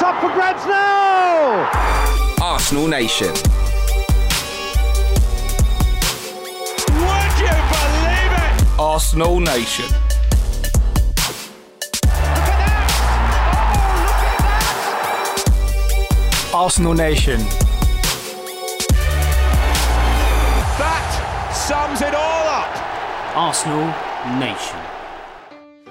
It's up for grabs now! Arsenal Nation. Would you believe it? Arsenal Nation. Arsenal Nation. That sums it all up. Arsenal Nation.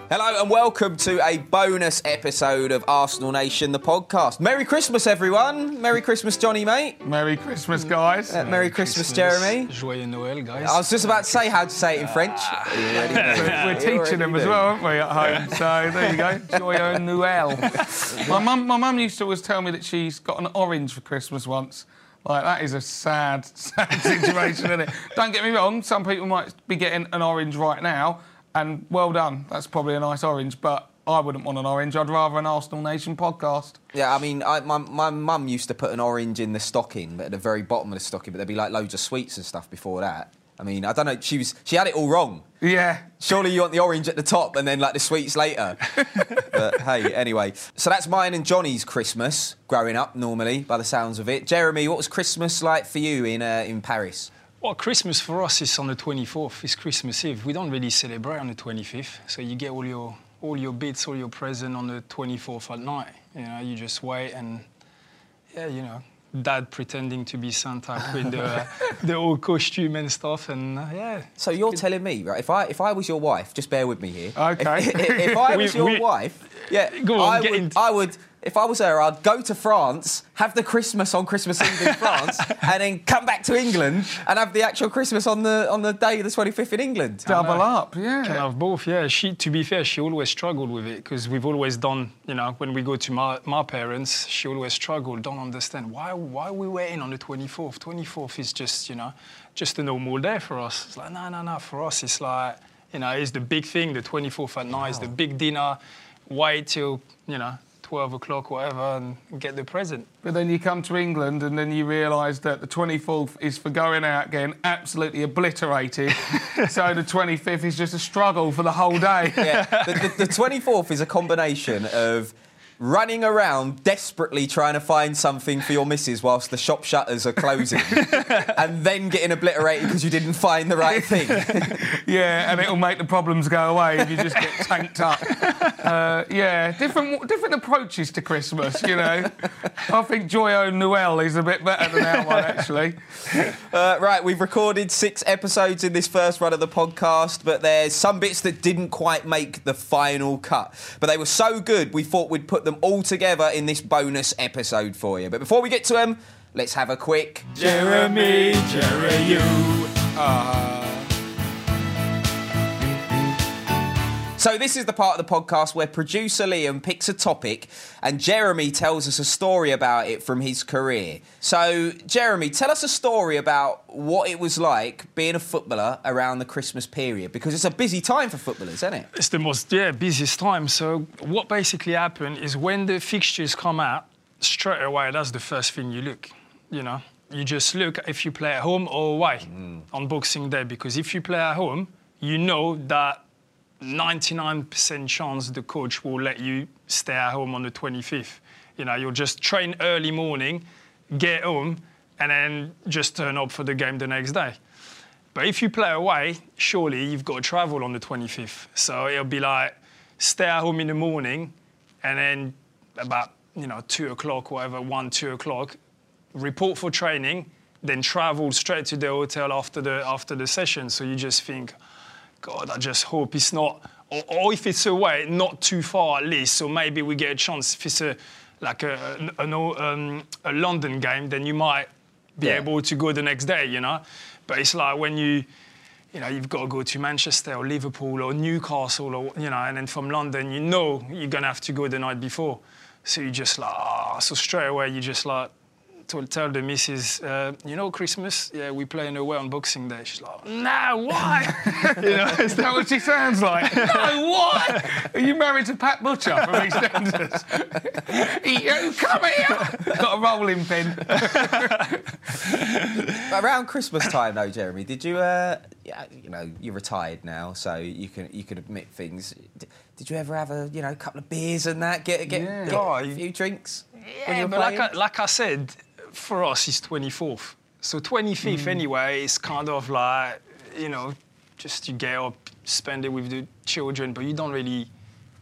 Hello and welcome to a bonus episode of Arsenal Nation, the podcast. Merry Christmas, everyone. Merry Christmas, Johnny, mate. Merry Christmas, guys. Uh, Merry Christmas, Jeremy. Joyeux Noël, guys. I was just about to say how to say it in French. We're teaching them as well, aren't we, at home? So there you go. Joyeux Noël. my mum, my mum used to always tell me that she's got an orange for Christmas once. Like that is a sad, sad situation, isn't it? Don't get me wrong. Some people might be getting an orange right now, and well done. That's probably a nice orange, but I wouldn't want an orange. I'd rather an Arsenal Nation podcast. Yeah, I mean, I, my my mum used to put an orange in the stocking, but at the very bottom of the stocking, but there'd be like loads of sweets and stuff before that. I mean, I don't know. She was she had it all wrong. Yeah. Surely you want the orange at the top and then like the sweets later. but hey, anyway. So that's mine and Johnny's Christmas growing up normally, by the sounds of it. Jeremy, what was Christmas like for you in uh, in Paris? Well, Christmas for us is on the 24th. It's Christmas Eve. We don't really celebrate on the 25th, so you get all your all your bits, all your present on the 24th at night. You know, you just wait and yeah, you know, dad pretending to be Santa with the the old costume and stuff, and uh, yeah. So you're telling me, right? If I if I was your wife, just bear with me here. Okay. If, if I was We- your we- wife, yeah, on, I would, I would. If I was her, I'd go to France, have the Christmas on Christmas Eve in France, and then come back to England and have the actual Christmas on the on the day of the 25th in England. Double up, yeah. Can have both, yeah. She, to be fair, she always struggled with it because we've always done, you know, when we go to my, my parents, she always struggled, don't understand why why are we waiting on the 24th. 24th is just, you know, just a normal day for us. It's like no, no, no. For us, it's like, you know, it's the big thing. The 24th at night is the big dinner. Wait till, you know, 12 o'clock, whatever, and get the present. But then you come to England and then you realise that the 24th is for going out, getting absolutely obliterated. so the 25th is just a struggle for the whole day. Yeah, the, the, the 24th is a combination of running around desperately trying to find something for your missus whilst the shop shutters are closing, and then getting obliterated because you didn't find the right thing. Yeah, and it'll make the problems go away if you just get tanked up. Uh, yeah, different different approaches to Christmas, you know. I think Joyeux Noel is a bit better than that one, actually. Uh, right, we've recorded six episodes in this first run of the podcast, but there's some bits that didn't quite make the final cut. But they were so good, we thought we'd put them all together in this bonus episode for you. But before we get to them, let's have a quick. Jeremy, Jerry, you. Ah. So, this is the part of the podcast where producer Liam picks a topic and Jeremy tells us a story about it from his career. So, Jeremy, tell us a story about what it was like being a footballer around the Christmas period because it's a busy time for footballers, isn't it? It's the most yeah busiest time. So what basically happened is when the fixtures come out, straight away that's the first thing you look. You know, you just look if you play at home or away mm. on Boxing Day because if you play at home, you know that 99% chance the coach will let you stay at home on the 25th. You know, you'll just train early morning, get home, and then just turn up for the game the next day. But if you play away, surely you've got to travel on the 25th. So it'll be like stay at home in the morning, and then about you know two o'clock, whatever, one two o'clock, report for training, then travel straight to the hotel after the after the session. So you just think, God, I just hope it's not, or, or if it's away, not too far at least. So maybe we get a chance. If it's a like a, a, um, a London game, then you might be Yeah. able to go the next day, you know. But it's like when you, you know, you've got to go to Manchester or Liverpool or Newcastle or you know, and then from London, you know you're gonna have to go the night before. So you just like, ah, so straight away you just like. To tell the missus, uh, you know, Christmas, yeah, we play in a way on Boxing Day. She's like, no, why? you know, Is that what she sounds like? no, why? Are you married to Pat Butcher from EastEnders? you come here! Got a rolling pin. Around Christmas time, though, Jeremy, did you? Uh, yeah, you know, you're retired now, so you can you can admit things. Did you ever have a you know couple of beers and that? Get get, Yeah. get Oh, a you- few drinks. Yeah, you're but like? I, like I said, for us, it's 24th. So 25th hmm. anyway is kind of like, you know, just you get up, spend it with the children, but you don't really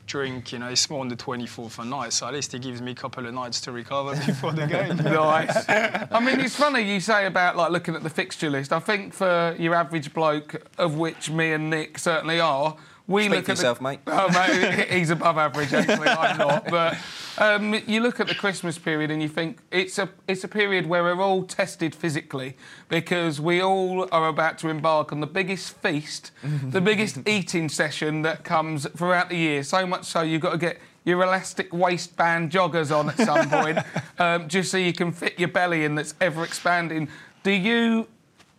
drink, you know, it's more on the 24th at night. So at least it gives me a couple of nights to recover before the game. Nice. I mean, it's funny you say about like looking at the fixture list. I think for your average bloke, of which me and Nick certainly are, we Speak look for at yourself, the, mate. Oh, mate, he's above average actually. I'm not. But um, you look at the Christmas period and you think it's a it's a period where we're all tested physically because we all are about to embark on the biggest feast, the biggest eating session that comes throughout the year. So much so you've got to get your elastic waistband joggers on at some point, um, just so you can fit your belly in that's ever expanding. Do you?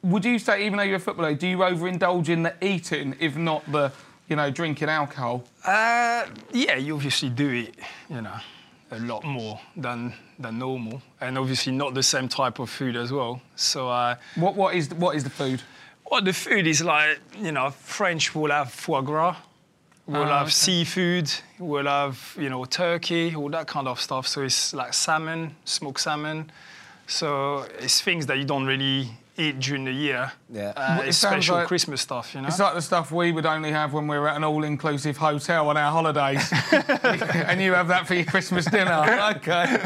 Would you say, even though you're a footballer, do you overindulge in the eating, if not the, you know, drinking alcohol? Uh, yeah, you obviously do it, you know, a lot more than than normal, and obviously not the same type of food as well. So, uh, What what is what is the food? well, the food is like, you know, French will have foie gras, we'll Ah, have okay. seafood, we'll have, you know, turkey, all that kind of stuff. So it's like salmon, smoked salmon. So it's things that you don't really eat during the year. Yeah. Uh, it it's special like- Christmas stuff, you know. It's like the stuff we would only have when we were at an all-inclusive hotel on our holidays, and you have that for your Christmas dinner. Okay.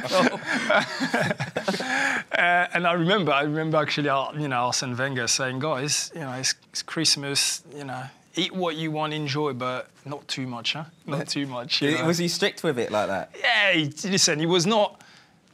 Uh, and I remember, I remember actually, uh, you know, Arsene Wenger saying, guys, you know, it's, it's Christmas, you know, eat what you want, enjoy, but not too much, huh? Not too much. you know? Was he strict with it like that? Yeah, he, listen, he was not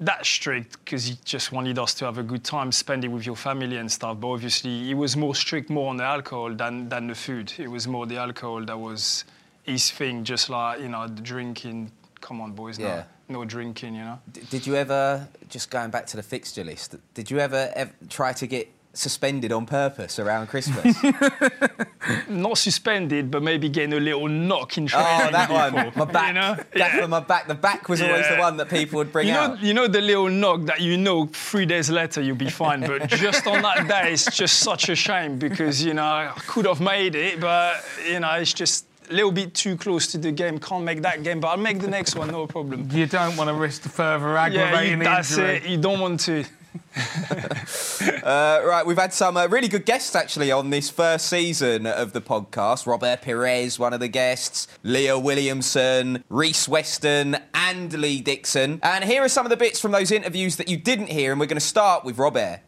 that strict because he just wanted us to have a good time, spend it with your family and stuff. But obviously, he was more strict more on the alcohol than, than the food. It was more the alcohol that was his thing, just like, you know, the drinking. Come on, boys, Yeah. no, no drinking, you know. D- Did you ever, just going back to the fixture list, did you ever, ever try to get suspended on purpose around Christmas? Not suspended, but maybe getting a little knock in ah, training. oh, that one, my back. You know? That's Yeah. for my back. The back was always the one that people would bring You know, out. you know the little knock that you know three days later you'll be fine, but just on that day it's just such a shame because you know I could have made it, but you know it's just a little bit too close to the game. Can't make that game, but I'll make the next one, no problem. You don't want to risk the further Yeah, aggravating you, that's injury. it. You don't want to. Uh, right, we've had some uh, really good guests actually on this first season of the podcast. Robert Pires, one of the guests, Leah Williamson, Rhys Weston, and Lee Dixon. And here are some of the bits from those interviews that you didn't hear, and we're going to start with Robert.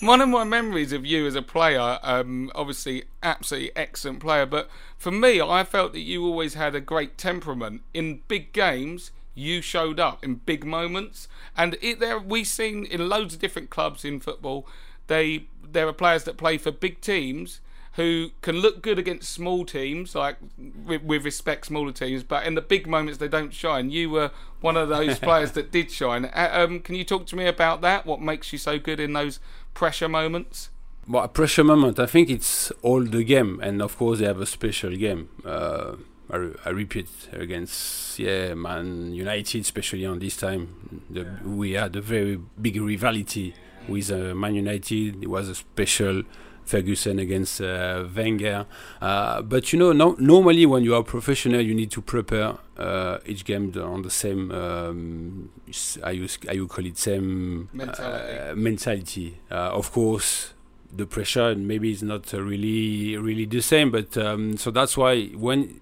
One of my memories of you as a player, um, obviously, absolutely excellent player, but for me, I felt that you always had a great temperament. In big games, you showed up in big moments, and it, there we've seen in loads of different clubs in football. They there are players that play for big teams who can look good against small teams, like with, with respect smaller teams, but in the big moments they don't shine. You were one of those players that did shine. Uh, Um, can you talk to me about that? What makes you so good in those pressure moments? Well, a pressure moment. I think it's all the game, and of course they have a special game. Uh, I, I repeat against yeah Man United, especially on this time. The, we had a very big rivalry with uh, Man United. It was a special Ferguson against uh, Wenger. Uh, but you know, no, normally when you are professional, you need to prepare uh, each game on the same. Um, I use I would call it same Mentality. uh, mentality. Uh, of course, the pressure maybe it's not uh, really really the same. But um, so that's why when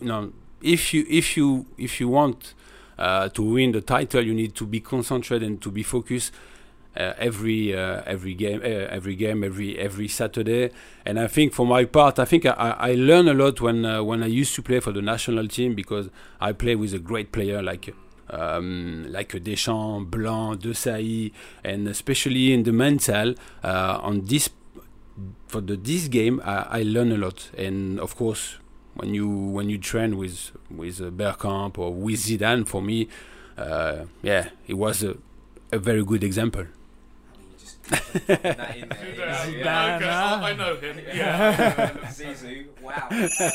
you know if you if you if you want uh, to win the title, you need to be concentrated and to be focused. Uh, every uh, every game, uh, every game, every every Saturday, and I think for my part, I think I, I learn a lot when uh, when I used to play for the national team because I play with a great player like um, like Deschamps, Blanc, De Desailly, and especially in the mental uh, on this for the this game, I, I learn a lot, and of course when you when you train with with uh, Bergkamp or with Zidane, for me, uh, yeah, it was a, a very good example. I know him. Zizou, wow.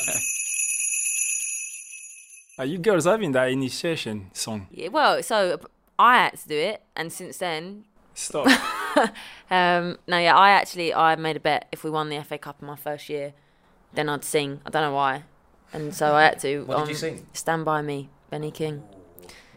Are you girls having that initiation song? Yeah, well, so I had to do it, and since then, Stop. um, no, yeah, I actually I made a bet if we won the FA Cup in my first year, then I'd sing. I don't know why, and so I had to. What did um, you sing? Stand by me, Benny King.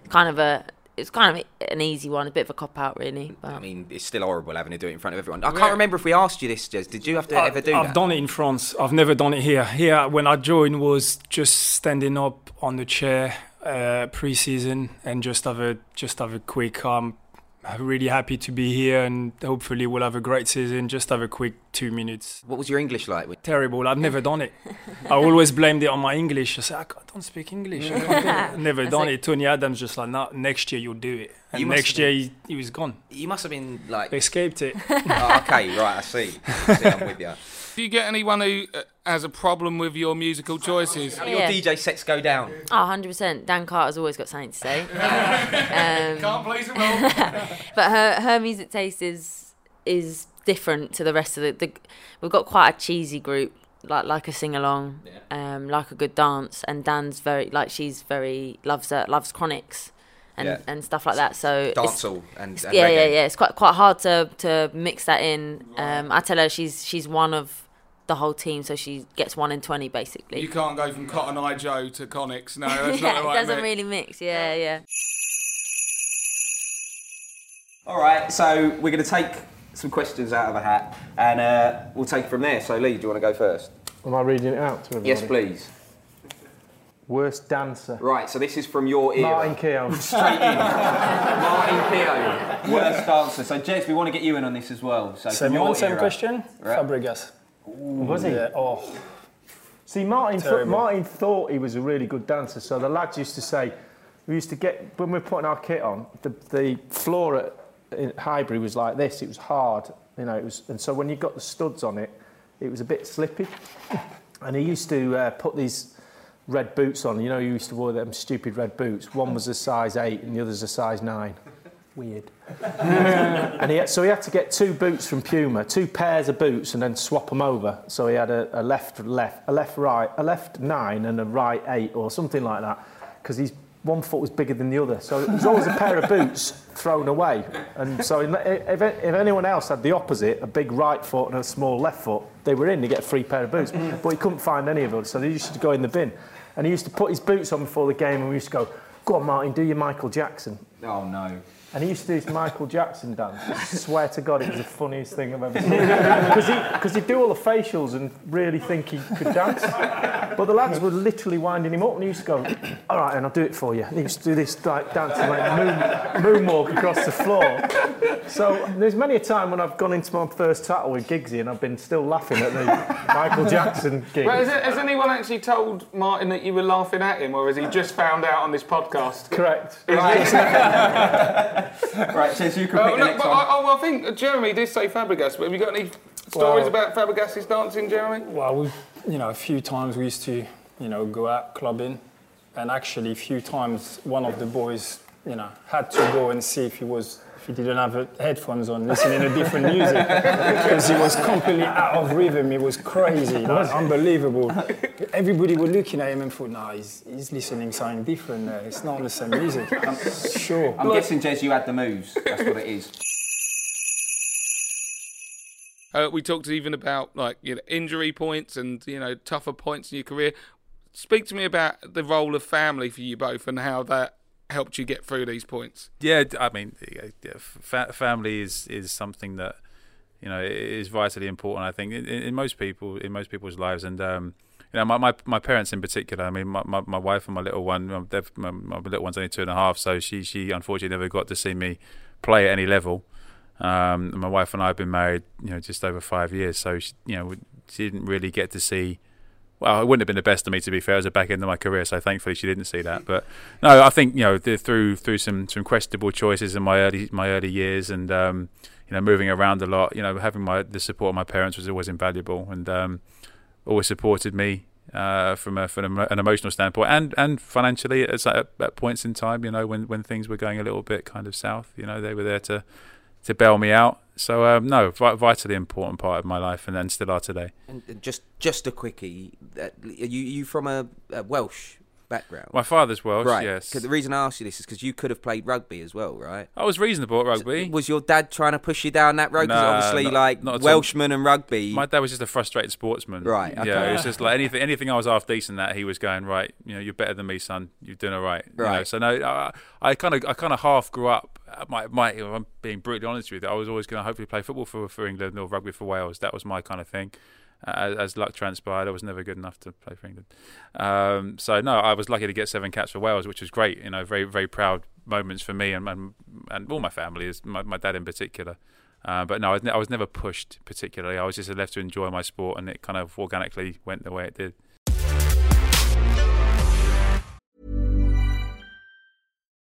Kind of a. It's kind of an easy one, a bit of a cop out, really. But I mean, it's still horrible having to do it in front of everyone. I can't remember if we asked you this, Jez. Did you have to ever do it? I've that? done it in France. I've never done it here. Here, when I joined, was just standing up on the chair uh, pre-season and just have a just have a quick. Um, I'm really happy to be here, and hopefully we'll have a great season. Just have a quick two minutes. What was your English like? Terrible. I've never done it. I always blamed it on my English. I said ah, I can't- don't speak English. I can't do it. Never That's done like- it. Tony Adams just like, no, next year you'll do it. And You next have year he, he was gone. You must have been like, Escaped it. oh, okay, right, I see. I see, I'm with you. Do you get anyone who uh, has a problem with your musical choices? How do your Yeah. DJ sets go down? oh, 100%. Dan Carter's always got something to say. um, Can't please them all. but her her music taste is is different to the rest of the, the we've got quite a cheesy group like like a sing along um like a good dance and dan's very like she's very loves uh, loves chronics and Yeah. and stuff like that so it's- Dancehall and, and yeah reggae. yeah yeah it's quite quite hard to to mix that in um i tell her she's she's one of the whole team so she gets one in 20 basically You can't go from Cotton Eye Joe to Connix. No, that's yeah not the it doesn't mix. really mix yeah yeah All right, so we're going to take some questions out of a hat and uh, we'll take it from there. So, Lee, do you want to go first? Am I reading it out to everybody? Yes, please. Worst dancer. Right, so this is from your era. Martin Keown. Straight in. Martin Keown, worst dancer. So, Jez, we want to get you in on this as well. So, Same from your one, same era. question. Right. Fabregas. Was he? Yeah. Oh, See, Martin, th- Martin thought he was a really good dancer. So the lads used to say, we used to get when we were putting our kit on, the, the floor at in Highbury was like this. It was hard, you know. It was, and so when you got the studs on it, it was a bit slippy. And he used to uh, put these red boots on. You know, he used to wear them stupid red boots. One was a size eight, and the other's a size nine. Weird. and he had, so he had to get two boots from Puma, two pairs of boots, and then swap them over. So he had a, a left left, a left right, a left nine, and a right eight, or something like that, because his one foot was bigger than the other. So it was always a pair of boots thrown away. And so if, if anyone else had the opposite, a big right foot and a small left foot, they were in to get a free pair of boots. But he couldn't find any of them, so they used to go in the bin. And he used to put his boots on before the game, and we used to go, "Go on, Martin, do your Michael Jackson." Oh, no. And he used to do his Michael Jackson dance. I swear to God, it was the funniest thing I've ever seen. Because he, cause he'd do all the facials and really think he could dance. But the lads were literally winding him up, and he used to go, "All right, and I'll do it for you." And he used to do this like dancing, like moon, moonwalk across the floor. So there's many a time when I've gone into my first title with Giggsy, and I've been still laughing at the Michael Jackson gig. Well, has, it- has anyone actually told Martin that you were laughing at him, or has he just found out on this podcast? Correct. Right, Jez, you can Oh, pick the no, next but one. I, oh, I think Jeremy did say Fabregas, but have you got any stories Well- about Fabregas's dancing, Jeremy? Well, we, you know, a few times we used to, you know, go out clubbing, and actually a few times one of the boys, you know, had to go and see if he was, if he didn't have headphones on, listening to different music, because he was completely out of rhythm. It was crazy, like, unbelievable. Everybody were looking at him and thought, no, he's, he's listening to something different. There. It's not the same music. I'm sure. I'm guessing, Jez, you had the moves. That's what it is. Uh, we talked even about like you know injury points and you know tougher points in your career. Speak to me about the role of family for you both and how that helped you get through these points. Yeah, I mean, family is is something that you know, is vitally important. I think in, in most people, in most people's lives, and um, you know, my, my my parents in particular. I mean, my, my, my wife and my little one. My, my little one's only two and a half, so she she unfortunately never got to see me play at any level. Um, my wife and I have been married, you know, just over five years, so she, you know, she didn't really get to see. Well, it wouldn't have been the best of me to be fair as a back end of my career, so thankfully she didn't see that. But no, I think you know through through some some questionable choices in my early my early years and um, you know moving around a lot, you know having my the support of my parents was always invaluable and um, always supported me uh, from a, from an emotional standpoint and and financially at, at points in time. You know when when things were going a little bit kind of south, you know they were there to to bail me out. So um, no, vitally important part of my life, and then still are today. And just just a quickie, uh, you you from a, a Welsh background? My father's Welsh, right. yes. Cause the reason I asked you this is because you could have played rugby as well, right? I was reasonable at rugby. Was your dad trying to push you down that road? Because Nah, obviously, not- like not. Welshman and rugby. My dad was just a frustrated sportsman. Right, Yeah, okay. it was just like anything. Anything I was half decent at, he was going right. You know, you're better than me, son. You're doing all right. You know, Right. so no, I kind of, I kind of half grew up. My, my, I'm being brutally honest with you. I was always going to hopefully play football for for England or rugby for Wales. That was my kind of thing. As, as luck transpired, I was never good enough to play for England. Um, so no, I was lucky to get seven caps for Wales, which was great. You know, very very proud moments for me and and, and all my family, is my, my dad in particular. Uh, but no, I was, ne- I was never pushed particularly. I was just left to enjoy my sport, and it kind of organically went the way it did.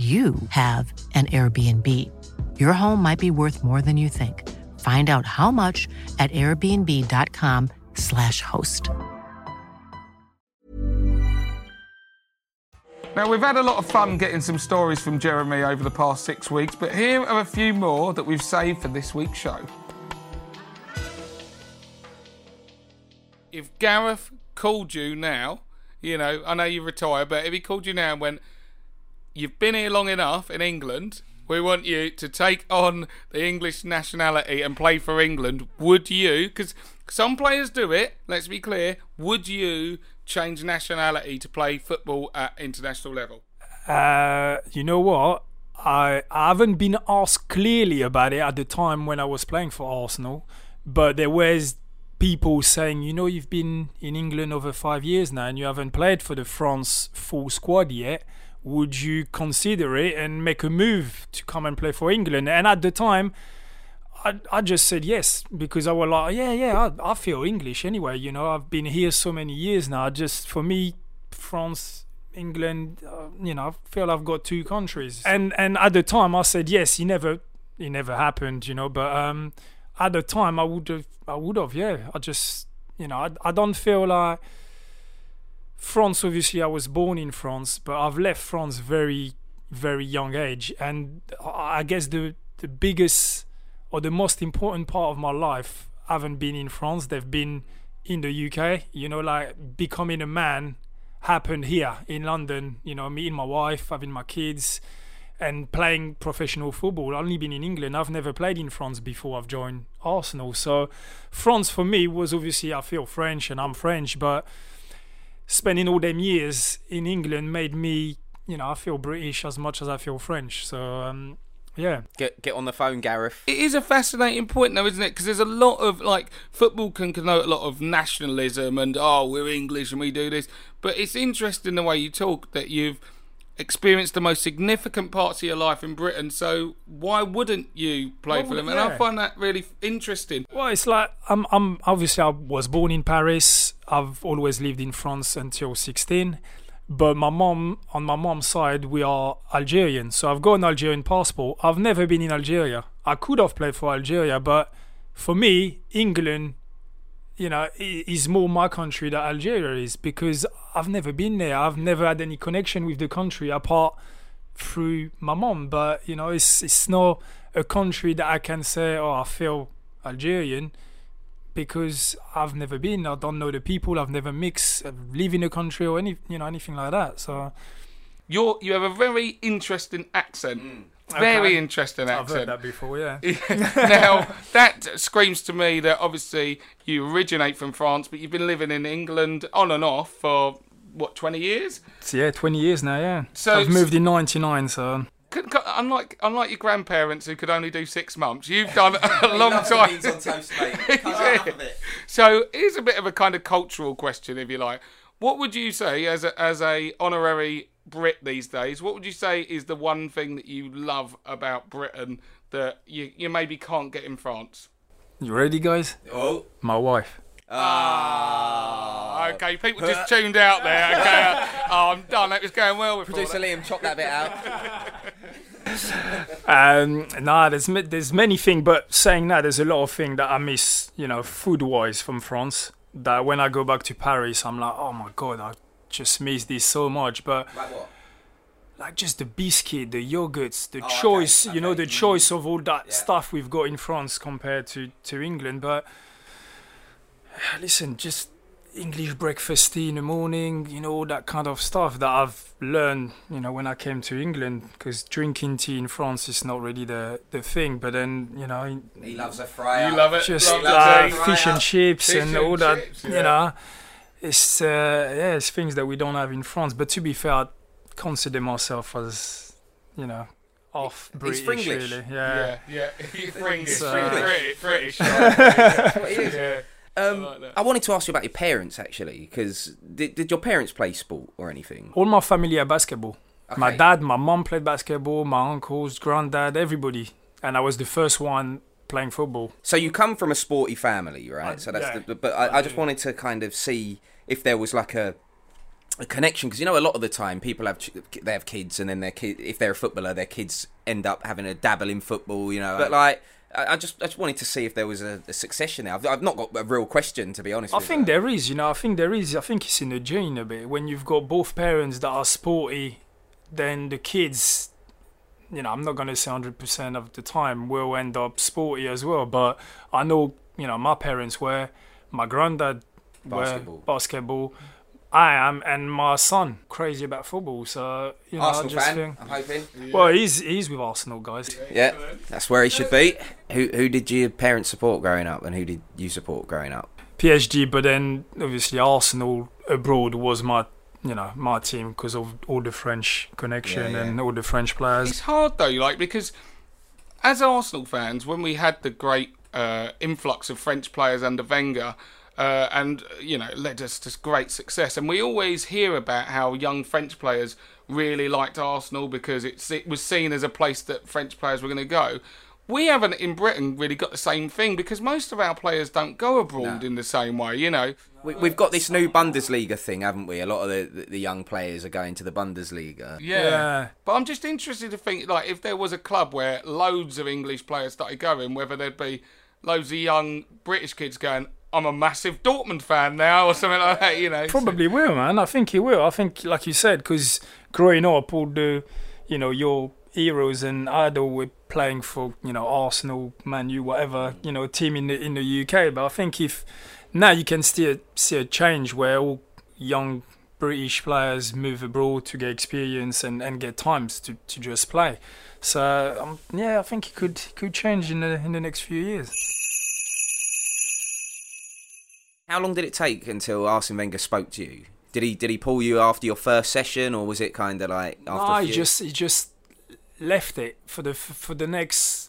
you have an Airbnb. Your home might be worth more than you think. Find out how much at airbnb.com/slash host. Now, we've had a lot of fun getting some stories from Jeremy over the past six weeks, but here are a few more that we've saved for this week's show. If Gareth called you now, you know, I know you retire, but if he called you now and went, You've been here long enough in England, we want you to take on the English nationality and play for England, would you? Because some players do it, let's be clear, would you change nationality to play football at international level? Uh, you know what? I, I haven't been asked clearly about it at the time when I was playing for Arsenal, but there was people saying, you know, you've been in England over five years now and you haven't played for the France full squad yet. Would you consider it and make a move to come and play for England? And at the time, I, I just said yes because I was like, yeah, yeah, I, I feel English anyway. You know, I've been here so many years now. Just for me, France, England, uh, you know, I feel I've got two countries. And and at the time, I said yes. It never, it never happened. You know, but um, at the time, I would have, I would have, yeah. I just, you know, I, I don't feel like France. Obviously, I was born in France, but I've left France very, very young age, and I guess the the biggest or the most important part of my life haven't been in France. They've been in the UK. You know, like becoming a man happened here in London. You know, meeting my wife, having my kids, and playing professional football. I've only been in England. I've never played in France before I've joined Arsenal. So France for me was obviously I feel French and I'm French, but spending all them years in England made me, you know, I feel British as much as I feel French. So um, yeah. Get get on the phone, Gareth. It is a fascinating point, though, isn't it? Because there's a lot of like football can connote a lot of nationalism and oh, we're English and we do this. But it's interesting the way you talk that you've experienced the most significant parts of your life in Britain. So why wouldn't you play Well, for them? yeah. And I find that really interesting. Well, it's like I'm. I'm obviously I was born in Paris. I've always lived in France until 16. But my mom, on my mom's side, we are Algerian. So I've got an Algerian passport. I've never been in Algeria. I could have played for Algeria, but for me, England, you know, i- is more my country than Algeria is because I've never been there. I've never had any connection with the country apart through my mom. But you know, it's it's not a country that I can say, oh, I feel Algerian because I've never been. I don't know the people. I've never mixed, uh, live in the country or any, you know, anything like that. So You're you have a very interesting accent. Very Okay. interesting I've accent. heard that before. Yeah. now that screams to me that obviously you originate from France, but you've been living in England on and off for what twenty years. So, yeah, 20 years now. Yeah. So I've moved in '99. So Could- could- Unlike unlike your grandparents who could only do six months, you've done a long time. so here's a bit of a kind of cultural question, if you like. What would you say as a, as a honorary Brit these days? What would you say is the one thing that you love about Britain that you you maybe can't get in France? you ready, guys? Oh. My wife. Ah, okay. People just tuned out there. Okay. oh, I'm done. That was going well with Producer Liam, chop that bit out. Um, nah, there's there's many things, but saying that, there's a lot of things that I miss, you know, food wise from France. That when I go back to Paris, I'm like, oh my god, I just miss this so much. But Like like just the biscuit, the yogurts, the Oh, okay, choice, you know, okay. the choice of all that stuff we've got in France compared to to England. But listen, just English breakfast tea in the morning, you know, all that kind of stuff that I've learned, you know, when I came to England. Because drinking tea in France is not really the the thing. But then, you know, He loves a fry. You love it. just Love uh, it. fish and chips Fish and and all that, chips, you know. It's uh, yeah, it's things that we don't have in France. But to be fair, I consider myself as, you know, off British. Fringlish. Really, Yeah, yeah. yeah. You're British. So- British. British. That's what he is. Yeah. Um, like. I wanted to ask you about your parents actually, because did, did your parents play sport or anything? All my family are basketball. My dad, my mom played basketball. My uncles, granddad, everybody, and I was the first one playing football. So you come from a sporty family, right? I- so that's yeah, the. But I, I just wanted to kind of see if there was like a a connection because you know a lot of the time people have they have kids and then their kid if they're a footballer their kids end up having a dabble in football, you know. But like. I just, I just wanted to see if there was a, a succession there. I've, I've not got a real question, to be honest. I think you. there is, you know, I think there is. I think it's in the gene a bit. When you've got both parents that are sporty, then the kids, you know, I'm not going to say 100% of the time will end up sporty as well. But I know, you know, my parents were, my granddad Basketball. were basketball. I am, and my son crazy about football. So you know, Arsenal I just fan, think. I'm hoping. Well, he's he's with Arsenal, guys. Yeah, that's where he should be. Who who did your parents support growing up, and who did you support growing up? PSG, but then obviously Arsenal abroad was my, you know, my team because of all the French connection Yeah, yeah. and all the French players. It's hard though, like because as Arsenal fans, when we had the great uh, influx of French players under Wenger, uh, and you know, led us to great success, and we always hear about how young French players really liked Arsenal because it's it was seen as a place that French players were going to go. We haven't in Britain really got the same thing because most of our players don't go abroad in the same way, you know. We, we've got this new Bundesliga thing, haven't we? A lot of the, the, the young players are going to the Bundesliga. Yeah. Yeah. But I'm just interested to think, like, if there was a club where loads of English players started going, whether there'd be loads of young British kids going, I'm a massive Dortmund fan now, or something like that, you know. Probably will, man. I think he will. I think, like you said, because growing up, all the, you know, your heroes and idol were playing for, you know, Arsenal, Man U, whatever, you know, team in the in the UK. But I think if now you can still see a change where all young British players move abroad to get experience and, and get times to, to just play. So um, yeah, I think it could could change in the in the next few years. How long did it take until Arsene Wenger spoke to you? Did he did he pull you after your first session, or was it kind of like after? No, a he few? just he just left it for the for the next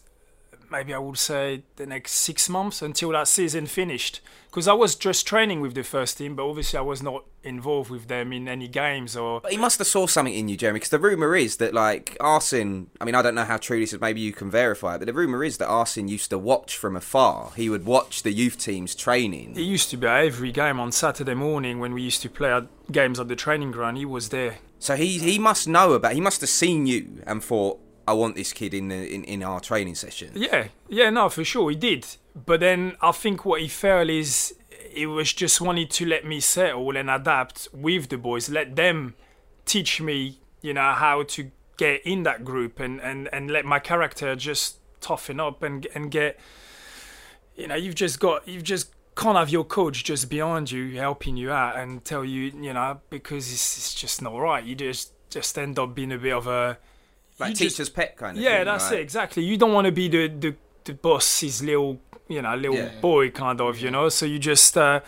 maybe I would say the next six months until that season finished. Because I was just training with the first team, but obviously I was not involved with them in any games or. But he must have saw something in you, Jeremy, because the rumor is that like Arsene. I mean, I don't know how true this is. Maybe you can verify it, but the rumor is that Arsene used to watch from afar. He would watch the youth teams training. He used to be at every game on Saturday morning when we used to play at games at the training ground. He was there. So he he must know about. He must have seen you and thought, "I want this kid in the in, in our training session." Yeah, yeah, no, for sure he did. But then I think what he felt is he was just wanted to let me settle and adapt with the boys, let them teach me, you know, how to get in that group and, and, and let my character just toughen up and and get you know, you've just got you've just can't have your coach just behind you helping you out and tell you, you know, because it's, it's just not right. You just just end up being a bit of a Like you teacher's just- pet kind of yeah, thing, that's right? it exactly. You don't want to be the the the boss's little you know little Yeah. boy kind of you know. So you just uh,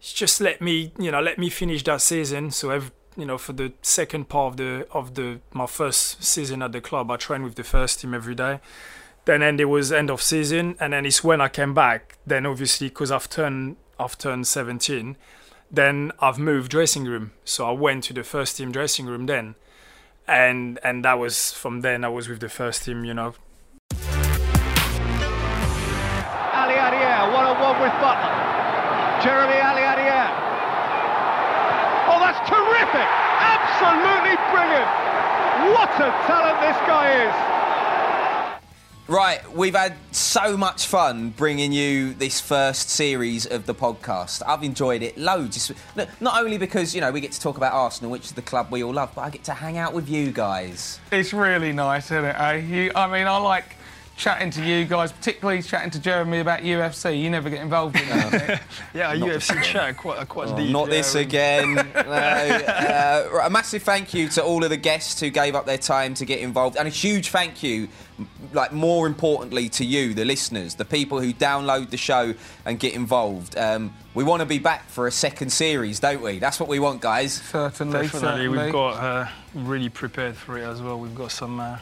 just let me you know let me finish that season. So every, you know for the second part of the of the my first season at the club, I trained with the first team every day. Then then there was end of season, and then it's when I came back. Then obviously because I've turned I've turned 17, then I've moved dressing room. So I went to the first team dressing room then, and and that was from then I was with the first team. You know, Aliadière, one on one with Butler. Jeremy Aliadière. Oh, that's terrific! Absolutely brilliant! What a talent this guy is! Right, we've had so much fun bringing you this first series of the podcast. I've enjoyed it loads. Not only because, you know, we get to talk about Arsenal, which is the club we all love, but I get to hang out with you guys. It's really nice, isn't it? Eh? I mean, I like chatting to you guys, particularly chatting to Jeremy about UFC. You never get involved in that. yeah, Not UFC chat quite quite Oh, deep. not yeah, this we- again. No, uh, a massive thank you to all of the guests who gave up their time to get involved, and a huge thank you, like more importantly, to you, the listeners, the people who download the show and get involved. Um, we want to be back for a second series, don't we? That's what we want, guys. Certainly, Definitely, we've got uh, really prepared for it as well. We've got some uh,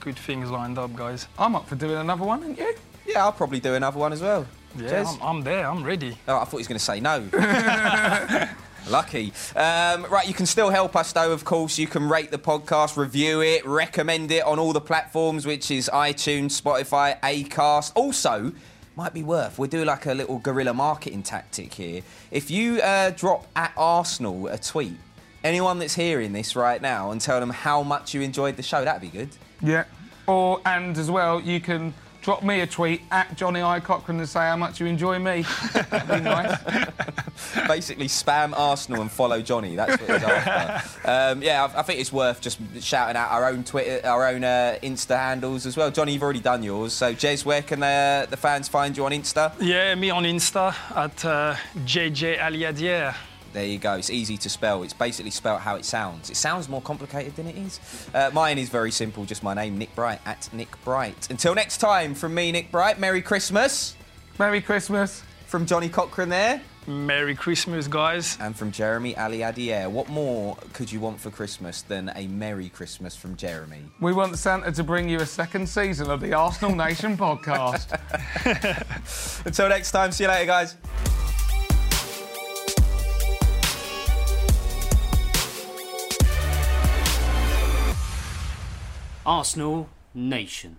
good things lined up, guys. I'm up for doing another one, aren't you? Yeah, I'll probably do another one as well. Yeah, I'm, I'm there. I'm ready. Oh, I thought he was going to say no. Lucky. Um, right, you can still help us though, of course. You can rate the podcast, review it, recommend it on all the platforms, which is iTunes, Spotify, Acast. Also, might be worth, we'll do like a little guerrilla marketing tactic here. If you uh, drop at Arsenal a tweet, anyone that's hearing this right now, and tell them how much you enjoyed the show, that'd be good. Yeah. Or and as well, you can drop me a tweet at Johnny I Cochran and say how much you enjoy me. That'd be nice. Basically, spam Arsenal and follow Johnny. That's what it's after. Um, yeah, I, I think it's worth just shouting out our own Twitter, our own uh, Insta handles as well. Johnny, you've already done yours. So, Jez, where can uh, the fans find you on Insta? Yeah, me on Insta at uh, JJ Aliadière. There you go. It's easy to spell. It's basically spelled how it sounds. It sounds more complicated than it is. Uh, mine is very simple. Just my name, Nick Bright, at Nick Bright. Until next time, from me, Nick Bright. Merry Christmas. Merry Christmas. From Johnny Cochran there. Merry Christmas, guys. And from Jeremy Aliadière. What more could you want for Christmas than a Merry Christmas from Jeremy? We want Santa to bring you a second season of the Arsenal Nation podcast. Until next time, see you later, guys. Arsenal Nation.